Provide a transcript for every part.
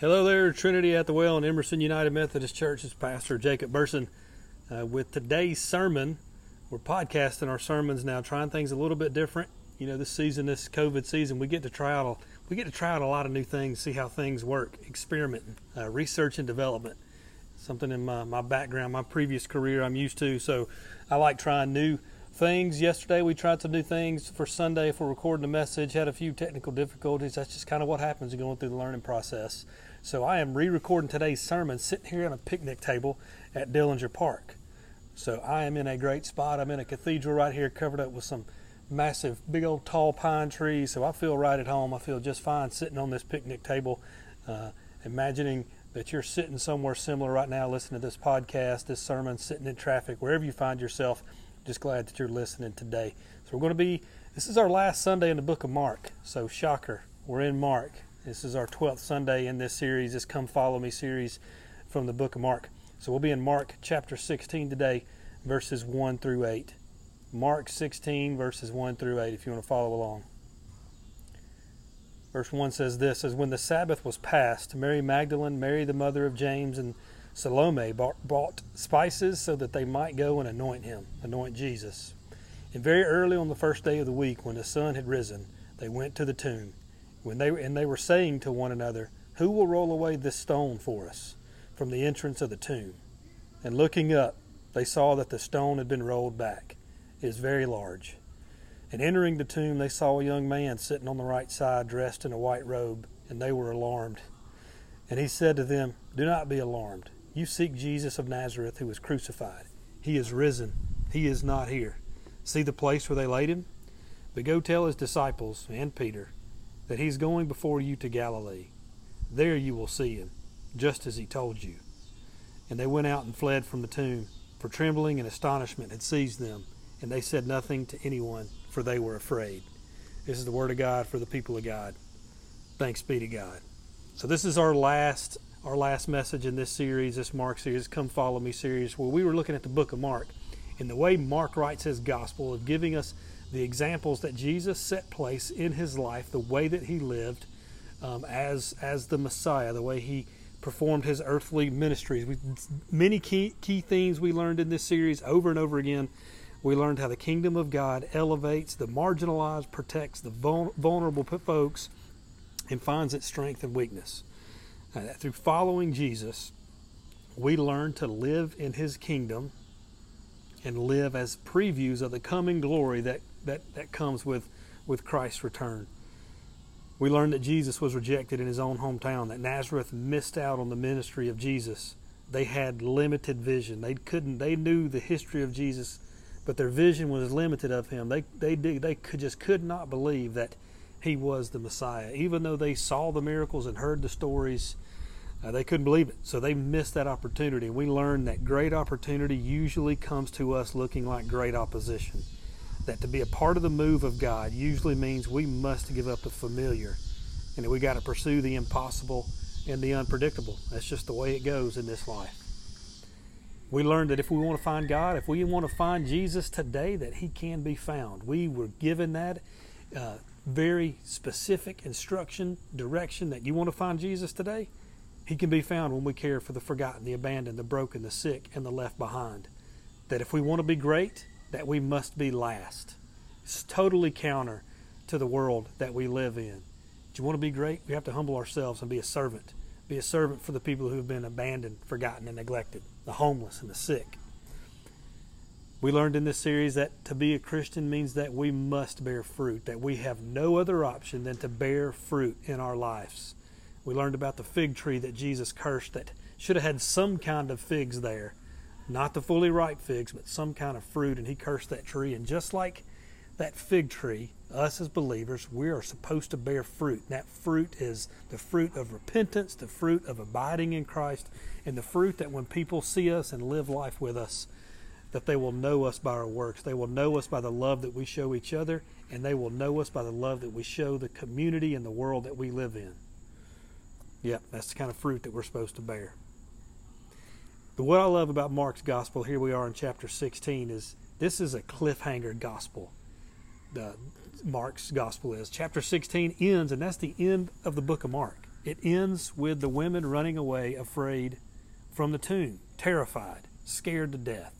Hello there, Trinity at the Well and Emerson United Methodist Church. It's Pastor Jacob Burson. Uh, with today's sermon, we're podcasting our sermons now, trying things a little bit different. You know, this season, this COVID season, we get to try out a, we get to try out a lot of new things, see how things work, experimenting, uh, research and development. Something in my, my background, my previous career, I'm used to. So I like trying new things. Yesterday we tried some new things for Sunday for recording the message. Had a few technical difficulties. That's just kind of what happens going through the learning process. So I am re-recording today's sermon sitting here on a picnic table at Dillinger Park. So I am in a great spot. I'm in a cathedral right here covered up with some massive, big old tall pine trees. So I feel right at home. I feel just fine sitting on this picnic table, uh, imagining that you're sitting somewhere similar right now, listening to this podcast, this sermon, sitting in traffic, wherever you find yourself. Just glad that you're listening today. So we're going to be, this is our last Sunday in the book of Mark. So, shocker, we're in Mark. This is our 12th Sunday in this series, this Come Follow Me series from the book of Mark. So we'll be in Mark chapter 16 today, verses 1 through 8. Mark 16, verses 1 through 8, if you want to follow along. Verse 1 says this As when the Sabbath was past, Mary Magdalene, Mary the mother of James, and Salome bought spices so that they might go and anoint him, anoint Jesus. And very early on the first day of the week, when the sun had risen, they went to the tomb. When they and they were saying to one another, Who will roll away this stone for us from the entrance of the tomb? And looking up, they saw that the stone had been rolled back. It is very large. And entering the tomb, they saw a young man sitting on the right side, dressed in a white robe, and they were alarmed. And he said to them, Do not be alarmed. You seek Jesus of Nazareth, who was crucified. He is risen. He is not here. See the place where they laid him? But go tell his disciples and Peter that he's going before you to Galilee. There you will see him, just as he told you. And they went out and fled from the tomb, for trembling and astonishment had seized them, and they said nothing to anyone, for they were afraid. This is the word of God for the people of God. Thanks be to God. So this is our last our last message in this series, this Mark series, Come Follow Me series, where we were looking at the book of Mark and the way Mark writes his gospel of giving us the examples that Jesus set place in his life, the way that he lived um, as as the Messiah, the way he performed his earthly ministries. We, many key key themes we learned in this series over and over again. We learned how the kingdom of God elevates the marginalized, protects the vulnerable folks, and finds its strength and weakness. Uh, through following Jesus, we learn to live in His kingdom and live as previews of the coming glory that that, that comes with, with Christ's return. We learned that Jesus was rejected in his own hometown, that Nazareth missed out on the ministry of Jesus. They had limited vision. They couldn't they knew the history of Jesus, but their vision was limited of him. They they they could just could not believe that he was the Messiah. Even though they saw the miracles and heard the stories, uh, they couldn't believe it. So they missed that opportunity. We learned that great opportunity usually comes to us looking like great opposition that to be a part of the move of God usually means we must give up the familiar and that we got to pursue the impossible and the unpredictable. That's just the way it goes in this life. We learned that if we want to find God, if we want to find Jesus today, that He can be found. We were given that uh, very specific instruction, direction that you want to find Jesus today. He can be found when we care for the forgotten, the abandoned, the broken, the sick, and the left behind. That if we want to be great, that we must be last. It's totally counter to the world that we live in. Do you want to be great? We have to humble ourselves and be a servant. Be a servant for the people who have been abandoned, forgotten, and neglected, the homeless and the sick. We learned in this series that to be a Christian means that we must bear fruit, that we have no other option than to bear fruit in our lives. We learned about the fig tree that Jesus cursed that should have had some kind of figs there not the fully ripe figs, but some kind of fruit, and he cursed that tree. And just like that fig tree, us as believers, we are supposed to bear fruit. And that fruit is the fruit of repentance, the fruit of abiding in Christ, and the fruit that when people see us and live life with us, that they will know us by our works. They will know us by the love that we show each other, and they will know us by the love that we show the community and the world that we live in. Yep, that's the kind of fruit that we're supposed to bear. But what I love about Mark's gospel, here we are in chapter 16, is this is a cliffhanger gospel. The Mark's gospel is. Chapter 16 ends, and that's the end of the book of Mark. It ends with the women running away afraid from the tomb, terrified, scared to death.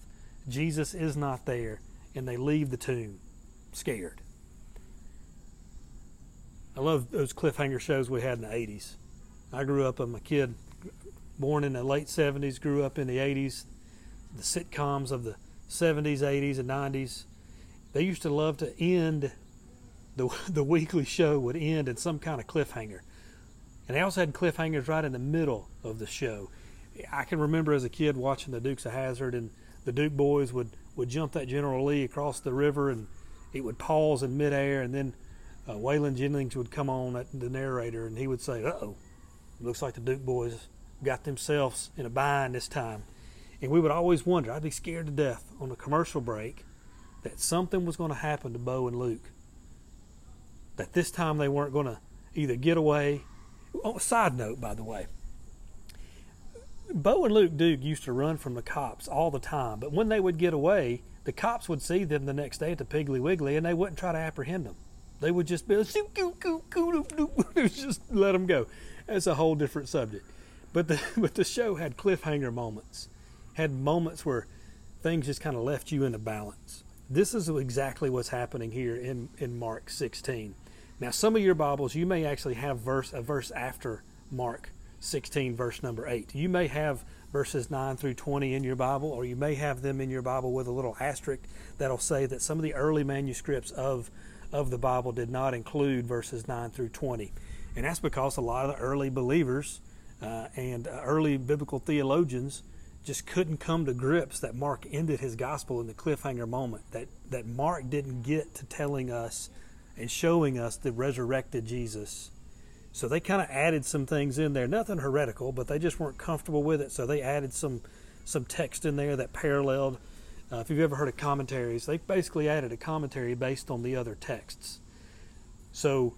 Jesus is not there, and they leave the tomb scared. I love those cliffhanger shows we had in the 80s. I grew up, I'm a kid born in the late 70s, grew up in the 80s, the sitcoms of the 70s, 80s, and 90s. They used to love to end the the weekly show would end in some kind of cliffhanger, and they also had cliffhangers right in the middle of the show. I can remember as a kid watching the Dukes of Hazzard, and the Duke boys would would jump that General Lee across the river, and it would pause in midair, and then uh, Waylon Jennings would come on, at the narrator, and he would say, "Uh oh, looks like the Duke boys got themselves in a bind this time." And we would always wonder. I'd be scared to death on a commercial break that something was going to happen to Bo and Luke. That this time they weren't going to either get away. Oh, side note, by the way, Bo and Luke Duke used to run from the cops all the time, but when they would get away, the cops would see them the next day at the Piggly Wiggly and they wouldn't try to apprehend them. They would just be just let them go. That's a whole different subject. But the but the show had cliffhanger moments, had moments where things just kind of left you in a balance. This is exactly what's happening here in, in Mark 16. Now, some of your Bibles, you may actually have verse a verse after Mark 16, verse number 8. You may have verses 9 through 20 in your Bible, or you may have them in your Bible with a little asterisk that'll say that some of the early manuscripts of, of the Bible did not include verses 9 through 20. And that's because a lot of the early believers uh, and uh, early biblical theologians just couldn't come to grips that Mark ended his gospel in the cliffhanger moment, that, that Mark didn't get to telling us and showing us the resurrected Jesus. So they kind of added some things in there, nothing heretical, but they just weren't comfortable with it. So they added some some text in there that paralleled. Uh, if you've ever heard of commentaries, they basically added a commentary based on the other texts. So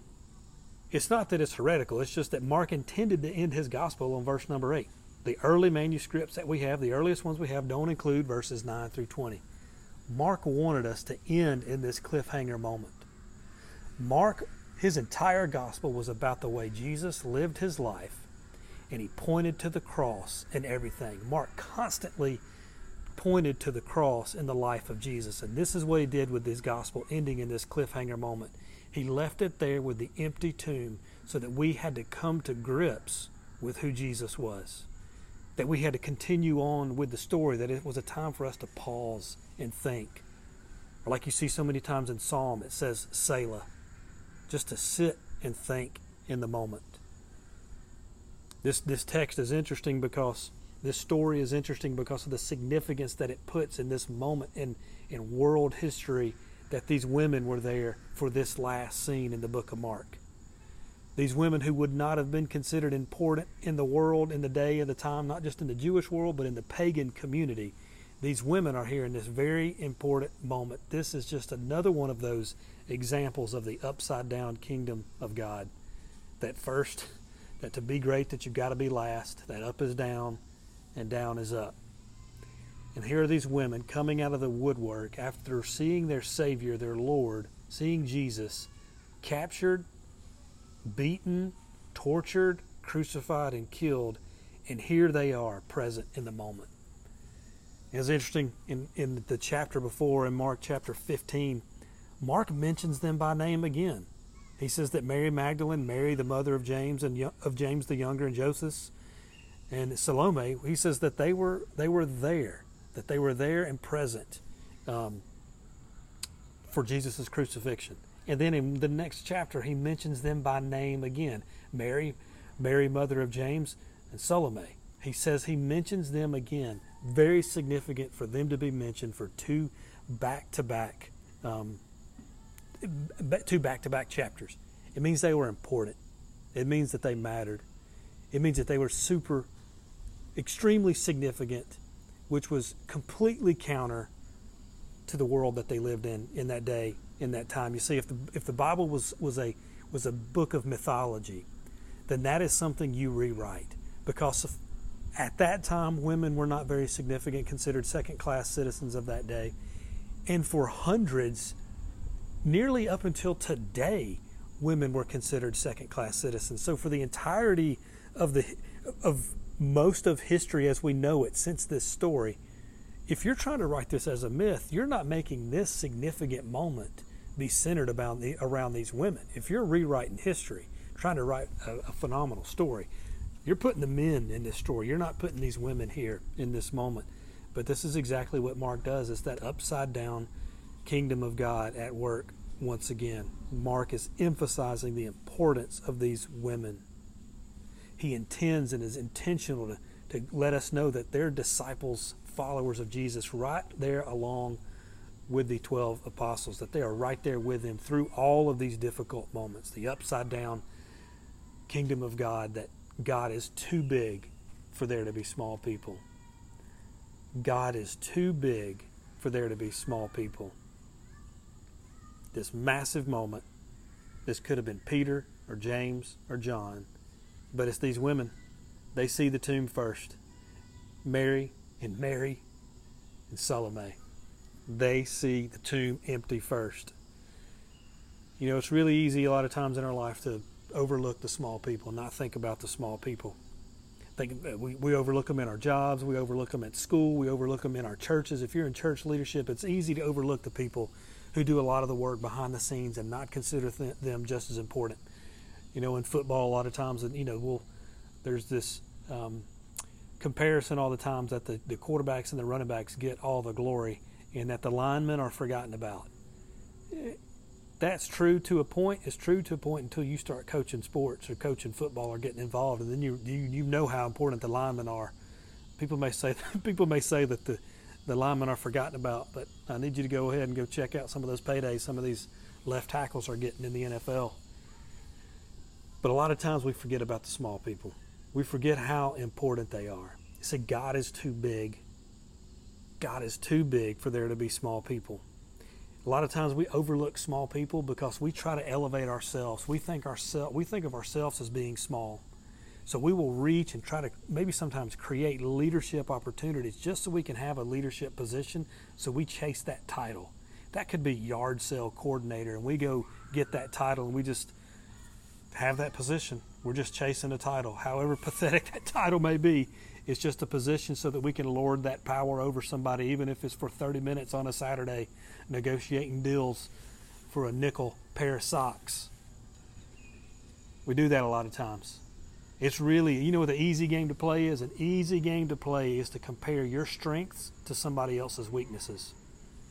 it's not that it's heretical; it's just that Mark intended to end his gospel on verse number eight. The early manuscripts that we have, the earliest ones we have, don't include verses 9 through 20. Mark wanted us to end in this cliffhanger moment. Mark, his entire gospel was about the way Jesus lived his life, and he pointed to the cross and everything. Mark constantly pointed to the cross in the life of Jesus, and this is what he did with his gospel, ending in this cliffhanger moment. He left it there with the empty tomb so that we had to come to grips with who Jesus was that we had to continue on with the story, that it was a time for us to pause and think. Or like you see so many times in Psalm, it says Selah, just to sit and think in the moment. This, this text is interesting because this story is interesting because of the significance that it puts in this moment in, in world history that these women were there for this last scene in the book of Mark. These women who would not have been considered important in the world in the day of the time, not just in the Jewish world, but in the pagan community. These women are here in this very important moment. This is just another one of those examples of the upside down kingdom of God. That first, that to be great, that you've got to be last, that up is down and down is up. And here are these women coming out of the woodwork after seeing their Savior, their Lord, seeing Jesus captured beaten, tortured, crucified, and killed, and here they are present in the moment. It's interesting in, in the chapter before, in Mark chapter 15, Mark mentions them by name again. He says that Mary Magdalene, Mary the mother of James and of James the younger and Joseph, and Salome, he says that they were they were there, that they were there and present um, for Jesus' crucifixion. And then in the next chapter, he mentions them by name again Mary, Mary, mother of James, and Salome. He says he mentions them again. Very significant for them to be mentioned for two back to back, two back to back chapters. It means they were important. It means that they mattered. It means that they were super, extremely significant, which was completely counter to the world that they lived in in that day in that time. You see, if the if the Bible was was a was a book of mythology, then that is something you rewrite because at that time women were not very significant, considered second class citizens of that day, and for hundreds, nearly up until today, women were considered second class citizens. So for the entirety of the of most of history as we know it since this story, if you're trying to write this as a myth, you're not making this significant moment be centered about the, around these women. If you're rewriting history, trying to write a, a phenomenal story, you're putting the men in this story. You're not putting these women here in this moment. But this is exactly what Mark does. It's that upside down kingdom of God at work once again. Mark is emphasizing the importance of these women. He intends and is intentional to, to let us know that they're disciples, followers of Jesus, right there along with the 12 apostles, that they are right there with them through all of these difficult moments, the upside down kingdom of God, that God is too big for there to be small people. God is too big for there to be small people. This massive moment, this could have been Peter or James or John, but it's these women. They see the tomb first. Mary and Mary and Salome. They see the tomb empty first. You know, it's really easy a lot of times in our life to overlook the small people, and not think about the small people think we, we overlook them in our jobs, we overlook them at school, we overlook them in our churches. If you're in church leadership, it's easy to overlook the people who do a lot of the work behind the scenes and not consider th- them just as important. You know, in football, a lot of times, and you know, we'll, there's this um, comparison all the times that the, the quarterbacks and the running backs get all the glory and that the linemen are forgotten about that's true to a point. It's true to a point until you start coaching sports or coaching football or getting involved, and then you you, you know how important the linemen are. People may say people may say that the the linemen are forgotten about, but I need you to go ahead and go check out some of those paydays some of these left tackles are getting in the NFL. But a lot of times we forget about the small people. We forget how important they are. You say God is too big. God is too big for there to be small people. A lot of times we overlook small people because we try to elevate ourselves. We think ourselves we think of ourselves as being small. So we will reach and try to maybe sometimes create leadership opportunities just so we can have a leadership position. So we chase that title. That could be yard sale coordinator, and we go get that title and we just have that position. We're just chasing a title. However pathetic that title may be, it's just a position so that we can lord that power over somebody, even if it's for 30 minutes on a Saturday negotiating deals for a nickel pair of socks. We do that a lot of times. It's really, you know what the easy game to play is? An easy game to play is to compare your strengths to somebody else's weaknesses.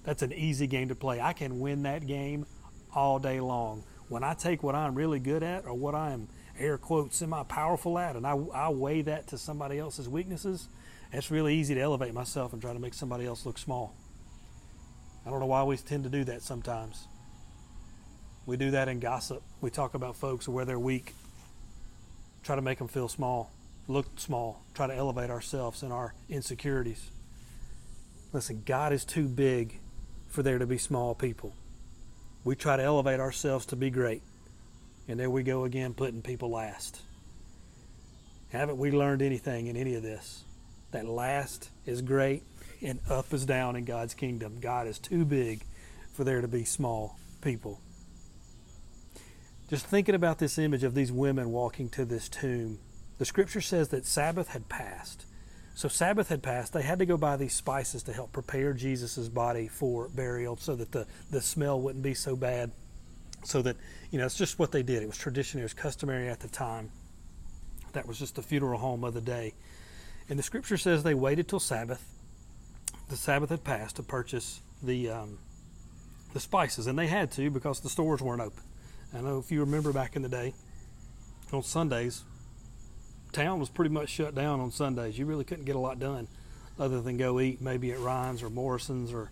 That's an easy game to play. I can win that game all day long. When I take what I'm really good at or what I am, air quotes, semi powerful at, and I, I weigh that to somebody else's weaknesses, it's really easy to elevate myself and try to make somebody else look small. I don't know why we tend to do that sometimes. We do that in gossip. We talk about folks where they're weak, try to make them feel small, look small, try to elevate ourselves and our insecurities. Listen, God is too big for there to be small people. We try to elevate ourselves to be great. And there we go again, putting people last. Haven't we learned anything in any of this? That last is great and up is down in God's kingdom. God is too big for there to be small people. Just thinking about this image of these women walking to this tomb, the scripture says that Sabbath had passed. So Sabbath had passed. They had to go buy these spices to help prepare Jesus' body for burial so that the, the smell wouldn't be so bad. So that, you know, it's just what they did. It was tradition, it was customary at the time. That was just the funeral home of the day. And the scripture says they waited till Sabbath the Sabbath had passed to purchase the um, the spices, and they had to because the stores weren't open. I know if you remember back in the day, on Sundays, town was pretty much shut down on Sundays. You really couldn't get a lot done other than go eat maybe at Ryan's or Morrison's or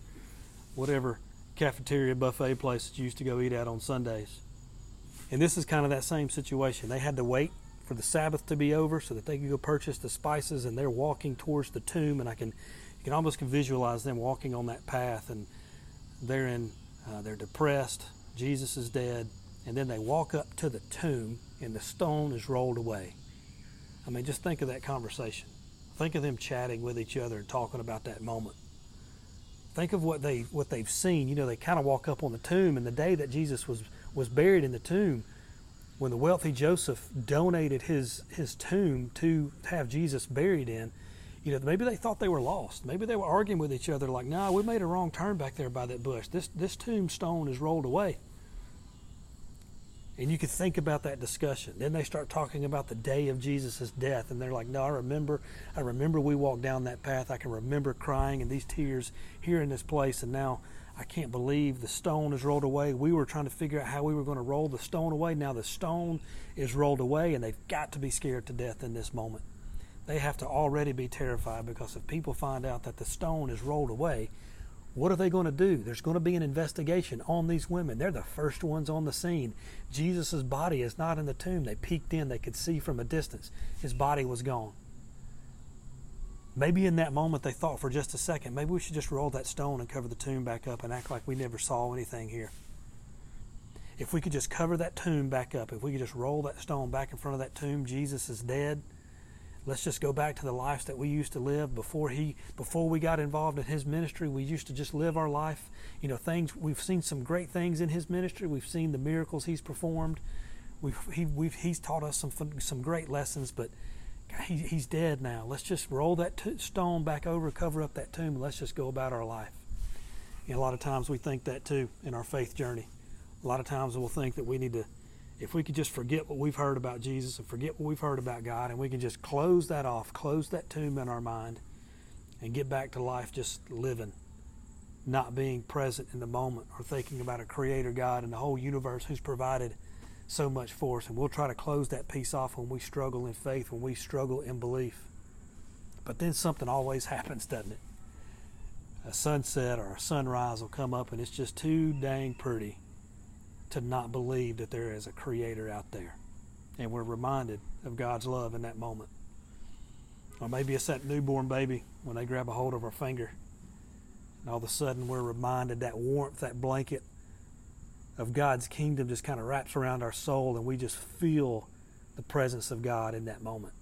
whatever cafeteria buffet place that you used to go eat at on Sundays. And this is kind of that same situation. They had to wait for the Sabbath to be over so that they could go purchase the spices, and they're walking towards the tomb, and I can you can almost visualize them walking on that path and they're in uh, they're depressed jesus is dead and then they walk up to the tomb and the stone is rolled away i mean just think of that conversation think of them chatting with each other and talking about that moment think of what they what they've seen you know they kind of walk up on the tomb and the day that jesus was was buried in the tomb when the wealthy Joseph donated his his tomb to have Jesus buried in, you know, maybe they thought they were lost. Maybe they were arguing with each other, like, "No, nah, we made a wrong turn back there by that bush. This this tombstone is rolled away." And you can think about that discussion. Then they start talking about the day of Jesus' death, and they're like, "No, I remember. I remember we walked down that path. I can remember crying and these tears here in this place, and now." I can't believe the stone is rolled away. We were trying to figure out how we were going to roll the stone away. Now the stone is rolled away, and they've got to be scared to death in this moment they have to already be terrified because if people find out that the stone is rolled away, what are they going to do? There's going to be an investigation on these women. They're the first ones on the scene. Jesus' body is not in the tomb. They peeked in, they could see from a distance. His body was gone. Maybe in that moment they thought for just a second, maybe we should just roll that stone and cover the tomb back up and act like we never saw anything here. If we could just cover that tomb back up, if we could just roll that stone back in front of that tomb, Jesus is dead Let's just go back to the lives that we used to live before he before we got involved in his ministry. We used to just live our life. You know, things we've seen some great things in his ministry. We've seen the miracles he's performed. We've he, we've he's taught us some some great lessons, but he, he's dead now. Let's just roll that t- stone back over, cover up that tomb, and let's just go about our life. You know, a lot of times we think that too in our faith journey. A lot of times we'll think that we need to if we could just forget what we've heard about Jesus and forget what we've heard about God, and we can just close that off, close that tomb in our mind, and get back to life just living, not being present in the moment or thinking about a creator God and the whole universe who's provided so much for us. And we'll try to close that piece off when we struggle in faith, when we struggle in belief. But then something always happens, doesn't it? A sunset or a sunrise will come up, and it's just too dang pretty to not believe that there is a creator out there. And we're reminded of God's love in that moment. Or maybe it's that newborn baby when they grab a hold of our finger. And all of a sudden we're reminded that warmth, that blanket of God's kingdom just kind of wraps around our soul and we just feel the presence of God in that moment.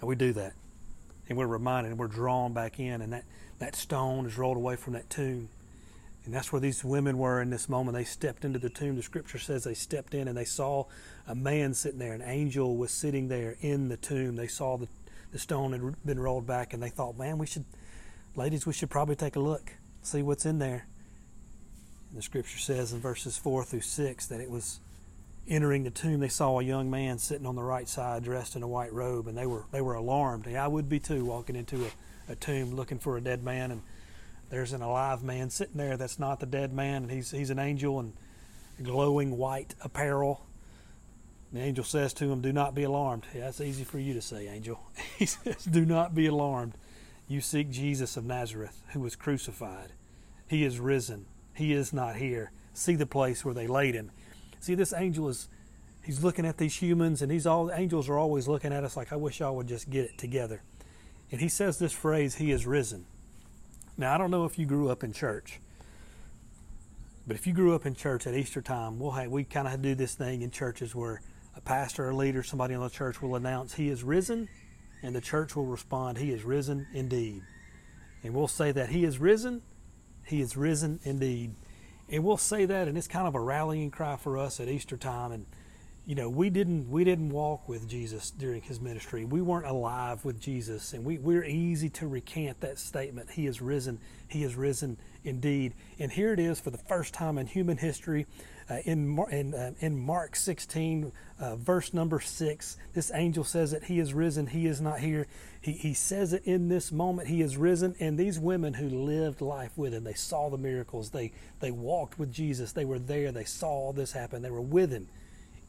And we do that. And we're reminded and we're drawn back in and that, that stone is rolled away from that tomb and that's where these women were in this moment. They stepped into the tomb. The scripture says they stepped in and they saw a man sitting there. An angel was sitting there in the tomb. They saw the, the stone had been rolled back and they thought, man, we should, ladies, we should probably take a look, see what's in there. And the scripture says in verses 4 through 6 that it was entering the tomb. They saw a young man sitting on the right side dressed in a white robe and they were, they were alarmed. I would be too, walking into a, a tomb looking for a dead man and there's an alive man sitting there that's not the dead man, and he's he's an angel in glowing white apparel. The angel says to him, "Do not be alarmed." Yeah, that's easy for you to say, angel. He says, "Do not be alarmed. You seek Jesus of Nazareth, who was crucified. He is risen. He is not here. See the place where they laid him." See, this angel is he's looking at these humans, and he's all the angels are always looking at us like, "I wish y'all would just get it together." And he says this phrase, "He is risen." Now, I don't know if you grew up in church, but if you grew up in church at Easter time, we'll have, we kind of do this thing in churches where a pastor or leader, somebody in the church will announce, He is risen, and the church will respond, He is risen indeed. And we'll say that He is risen, He is risen indeed. And we'll say that, and it's kind of a rallying cry for us at Easter time. And you know, we didn't we didn't walk with Jesus during his ministry. We weren't alive with Jesus, and we, we're easy to recant that statement. He is risen. He is risen indeed. And here it is for the first time in human history, uh, in in uh, in Mark 16, uh, verse number six. This angel says that he is risen. He is not here. He he says it in this moment. He is risen. And these women who lived life with him, they saw the miracles. They they walked with Jesus. They were there. They saw all this happen. They were with him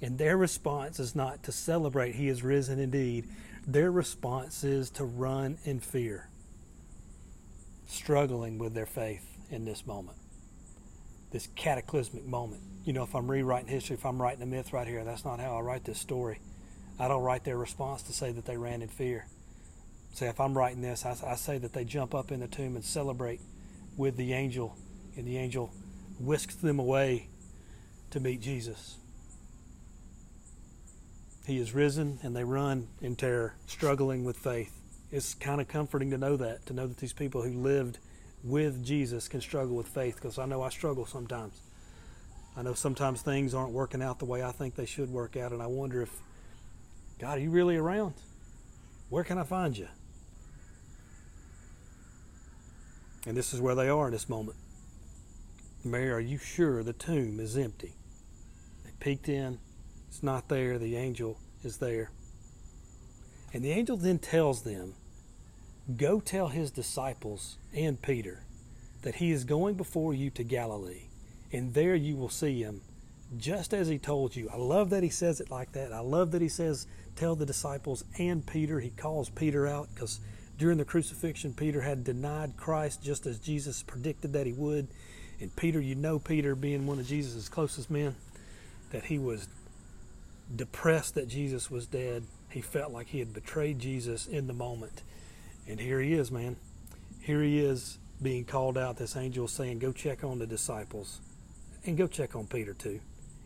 and their response is not to celebrate he is risen indeed. Their response is to run in fear, struggling with their faith in this moment, this cataclysmic moment. You know, if I'm rewriting history, if I'm writing a myth right here, that's not how I write this story. I don't write their response to say that they ran in fear. Say, if I'm writing this, I, I say that they jump up in the tomb and celebrate with the angel, and the angel whisks them away to meet Jesus. He is risen, and they run in terror, struggling with faith. It's kind of comforting to know that, to know that these people who lived with Jesus can struggle with faith, because I know I struggle sometimes. I know sometimes things aren't working out the way I think they should work out, and I wonder if, God, are you really around? Where can I find you? And this is where they are in this moment. Mary, are you sure the tomb is empty? They peeked in. It's not there. The angel is there. And the angel then tells them, Go tell his disciples and Peter that he is going before you to Galilee, and there you will see him, just as he told you. I love that he says it like that. I love that he says, Tell the disciples and Peter. He calls Peter out because during the crucifixion, Peter had denied Christ just as Jesus predicted that he would. And Peter, you know, Peter being one of Jesus' closest men, that he was depressed that Jesus was dead. He felt like he had betrayed Jesus in the moment. And here he is, man. Here he is being called out. This angel saying, Go check on the disciples and go check on Peter too.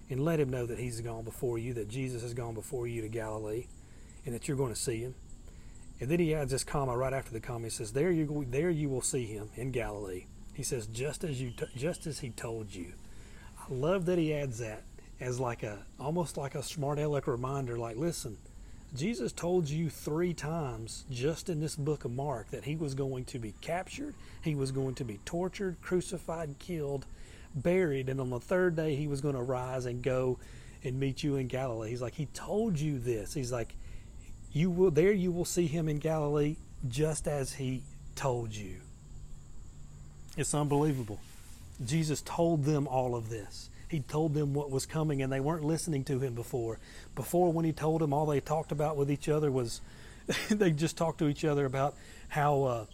And let him know that he's gone before you, that Jesus has gone before you to Galilee, and that you're going to see him. And then he adds this comma right after the comma. He says, "There you there you will see him in Galilee." He says, "Just as you just as he told you." I love that he adds that as like a almost like a smart aleck reminder. Like, listen, Jesus told you three times just in this book of Mark that he was going to be captured, he was going to be tortured, crucified, killed, buried, and on the third day he was going to rise and go and meet you in Galilee. He's like, he told you this. He's like, you will there you will see him in Galilee just as he told you. It's unbelievable. Jesus told them all of this. He told them what was coming, and they weren't listening to him before. Before, when he told them, all they talked about with each other was they just talked to each other about how uh,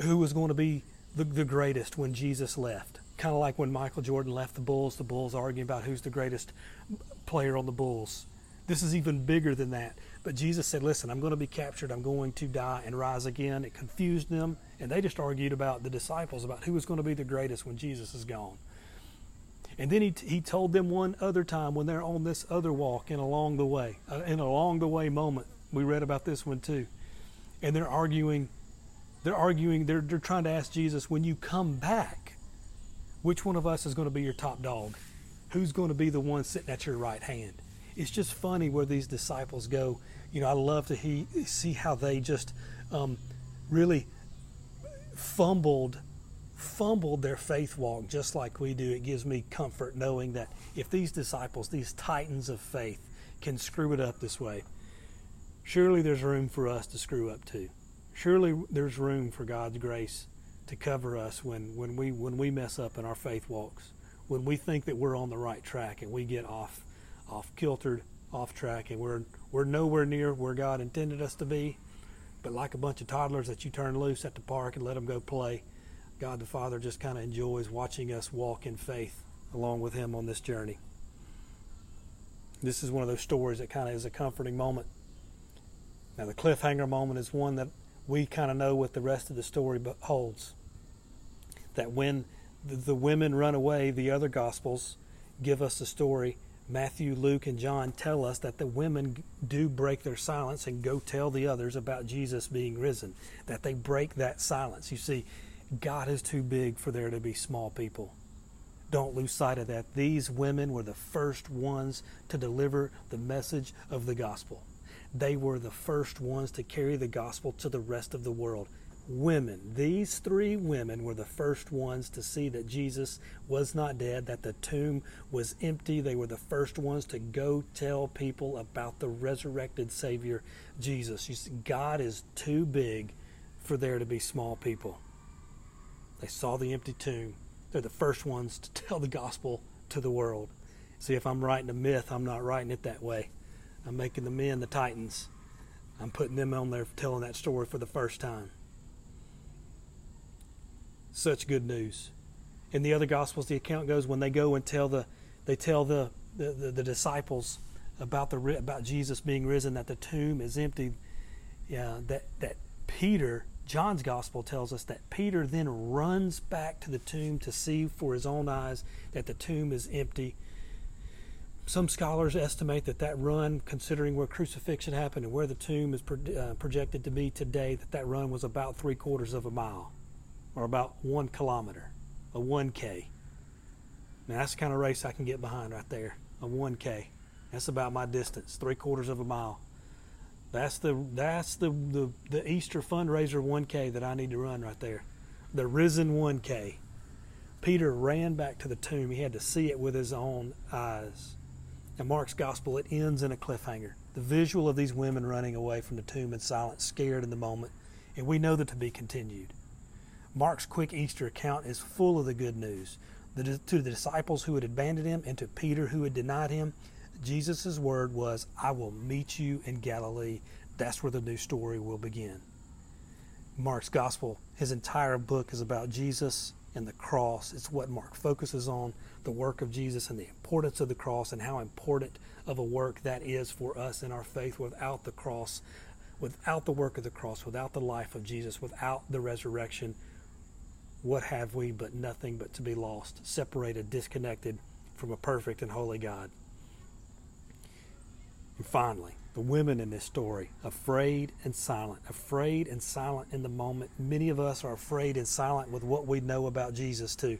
who was going to be the, the greatest when Jesus left. Kind of like when Michael Jordan left the Bulls, the Bulls arguing about who's the greatest player on the Bulls. This is even bigger than that. But Jesus said, Listen, I'm going to be captured. I'm going to die and rise again. It confused them, and they just argued about the disciples, about who was going to be the greatest when Jesus is gone. And then he, he told them one other time when they're on this other walk and along the way, uh, in along the way moment. We read about this one too. And they're arguing, they're arguing, they're, they're trying to ask Jesus, when you come back, which one of us is going to be your top dog? Who's going to be the one sitting at your right hand? It's just funny where these disciples go. You know, I love to he, see how they just um, really fumbled fumbled their faith walk just like we do, it gives me comfort knowing that if these disciples, these titans of faith, can screw it up this way, surely there's room for us to screw up too. Surely there's room for God's grace to cover us when, when we when we mess up in our faith walks, when we think that we're on the right track and we get off off kiltered, off track, and we're we're nowhere near where God intended us to be. But like a bunch of toddlers that you turn loose at the park and let them go play, God the Father just kind of enjoys watching us walk in faith along with Him on this journey. This is one of those stories that kind of is a comforting moment. Now, the cliffhanger moment is one that we kind of know what the rest of the story holds. That when the women run away, the other Gospels give us the story. Matthew, Luke, and John tell us that the women do break their silence and go tell the others about Jesus being risen, that they break that silence. You see, God is too big for there to be small people. Don't lose sight of that. These women were the first ones to deliver the message of the gospel. They were the first ones to carry the gospel to the rest of the world. Women, these three women were the first ones to see that Jesus was not dead, that the tomb was empty. They were the first ones to go tell people about the resurrected Savior, Jesus. See, God is too big for there to be small people. They saw the empty tomb. They're the first ones to tell the gospel to the world. See, if I'm writing a myth, I'm not writing it that way. I'm making the men the titans. I'm putting them on there telling that story for the first time. Such good news. In the other gospels, the account goes when they go and tell the they tell the the, the, the disciples about the about Jesus being risen, that the tomb is empty. Yeah, that that Peter John's gospel tells us that Peter then runs back to the tomb to see for his own eyes that the tomb is empty. Some scholars estimate that that run, considering where crucifixion happened and where the tomb is pro- uh, projected to be today, that that run was about three quarters of a mile, or about one kilometer, a 1K. Now that's the kind of race I can get behind right there. A 1K. That's about my distance, three quarters of a mile. That's the that's the, the, the Easter fundraiser 1K that I need to run right there. The risen 1K. Peter ran back to the tomb. He had to see it with his own eyes. In Mark's gospel, it ends in a cliffhanger. The visual of these women running away from the tomb in silence, scared in the moment, and we know that to be continued. Mark's quick Easter account is full of the good news. The, to the disciples who had abandoned him and to Peter who had denied him, Jesus' word was, I will meet you in Galilee. That's where the new story will begin. Mark's gospel, his entire book is about Jesus and the cross. It's what Mark focuses on the work of Jesus and the importance of the cross and how important of a work that is for us in our faith without the cross, without the work of the cross, without the life of Jesus, without the resurrection. What have we but nothing but to be lost, separated, disconnected from a perfect and holy God? And finally, the women in this story, afraid and silent, afraid and silent in the moment. Many of us are afraid and silent with what we know about Jesus, too.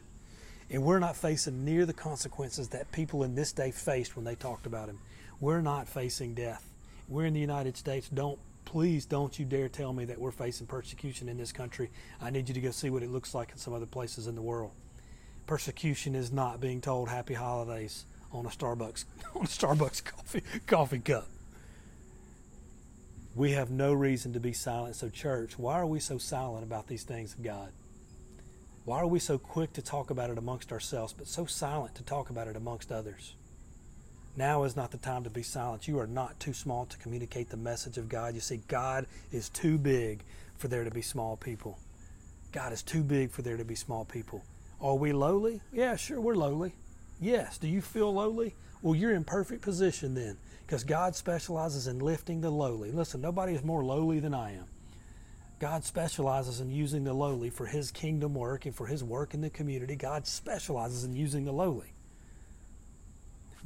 And we're not facing near the consequences that people in this day faced when they talked about him. We're not facing death. We're in the United States. Don't, please, don't you dare tell me that we're facing persecution in this country. I need you to go see what it looks like in some other places in the world. Persecution is not being told happy holidays on a Starbucks on a Starbucks coffee coffee cup. We have no reason to be silent. So, church, why are we so silent about these things of God? Why are we so quick to talk about it amongst ourselves, but so silent to talk about it amongst others? Now is not the time to be silent. You are not too small to communicate the message of God. You see, God is too big for there to be small people. God is too big for there to be small people. Are we lowly? Yeah, sure, we're lowly. Yes. Do you feel lowly? Well, you're in perfect position then because God specializes in lifting the lowly. Listen, nobody is more lowly than I am. God specializes in using the lowly for His kingdom work and for His work in the community. God specializes in using the lowly.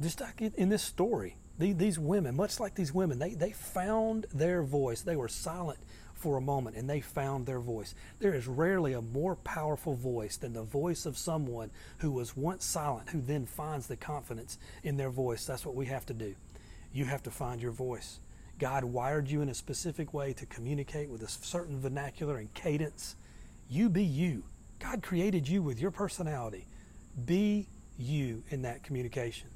Just like in this story, these women, much like these women, they, they found their voice. They were silent for a moment and they found their voice. There is rarely a more powerful voice than the voice of someone who was once silent, who then finds the confidence in their voice. That's what we have to do. You have to find your voice. God wired you in a specific way to communicate with a certain vernacular and cadence. You be you. God created you with your personality. Be you in that communication.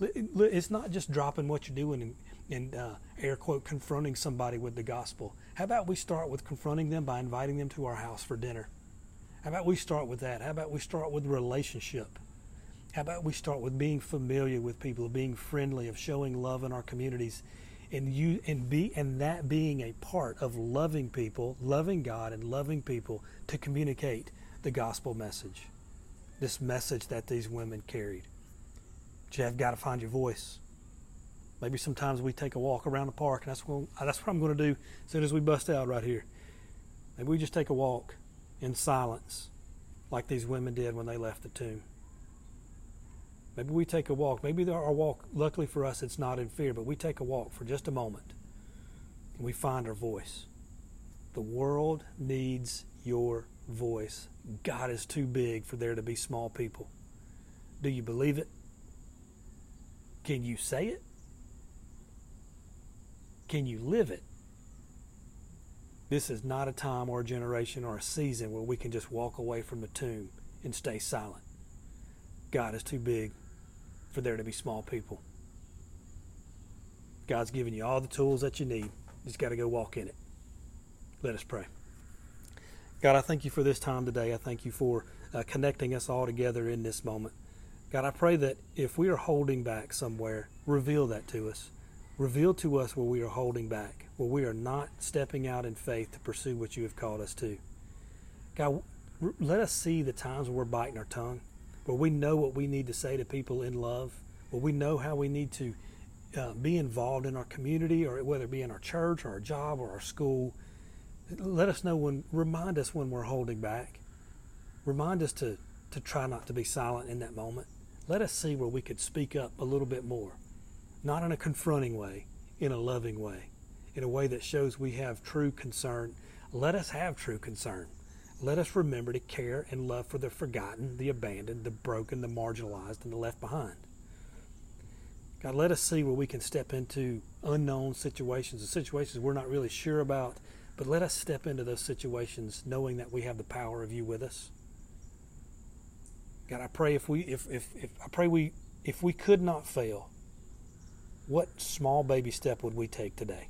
It's not just dropping what you're doing and, and uh, air quote confronting somebody with the gospel. How about we start with confronting them by inviting them to our house for dinner? How about we start with that? How about we start with relationship? How about we start with being familiar with people, of being friendly, of showing love in our communities, and you and be and that being a part of loving people, loving God, and loving people to communicate the gospel message, this message that these women carried. But you have got to find your voice. Maybe sometimes we take a walk around the park, and that's what, that's what I'm going to do as soon as we bust out right here. Maybe we just take a walk in silence, like these women did when they left the tomb. Maybe we take a walk. Maybe our walk, luckily for us, it's not in fear, but we take a walk for just a moment and we find our voice. The world needs your voice. God is too big for there to be small people. Do you believe it? Can you say it? Can you live it? This is not a time or a generation or a season where we can just walk away from the tomb and stay silent. God is too big for there to be small people. God's given you all the tools that you need. You just got to go walk in it. Let us pray. God, I thank you for this time today. I thank you for uh, connecting us all together in this moment. God, I pray that if we are holding back somewhere, reveal that to us. Reveal to us where we are holding back, where we are not stepping out in faith to pursue what you have called us to. God, let us see the times where we're biting our tongue, where we know what we need to say to people in love, where we know how we need to uh, be involved in our community, or whether it be in our church or our job or our school. Let us know when, remind us when we're holding back. Remind us to, to try not to be silent in that moment. Let us see where we could speak up a little bit more not in a confronting way, in a loving way, in a way that shows we have true concern. Let us have true concern. Let us remember to care and love for the forgotten, the abandoned, the broken, the marginalized, and the left behind. God, let us see where we can step into unknown situations, the situations we're not really sure about, but let us step into those situations knowing that we have the power of you with us. God, I pray if we if, if, if I pray we if we could not fail, what small baby step would we take today?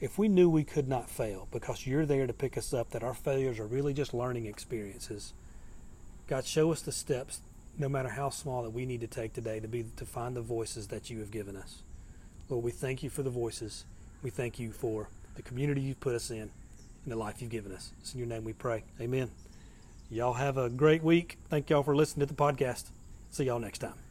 If we knew we could not fail because you're there to pick us up, that our failures are really just learning experiences, God, show us the steps, no matter how small, that we need to take today to be to find the voices that you have given us. Lord, we thank you for the voices. We thank you for the community you've put us in and the life you've given us. It's in your name we pray. Amen. Y'all have a great week. Thank y'all for listening to the podcast. See y'all next time.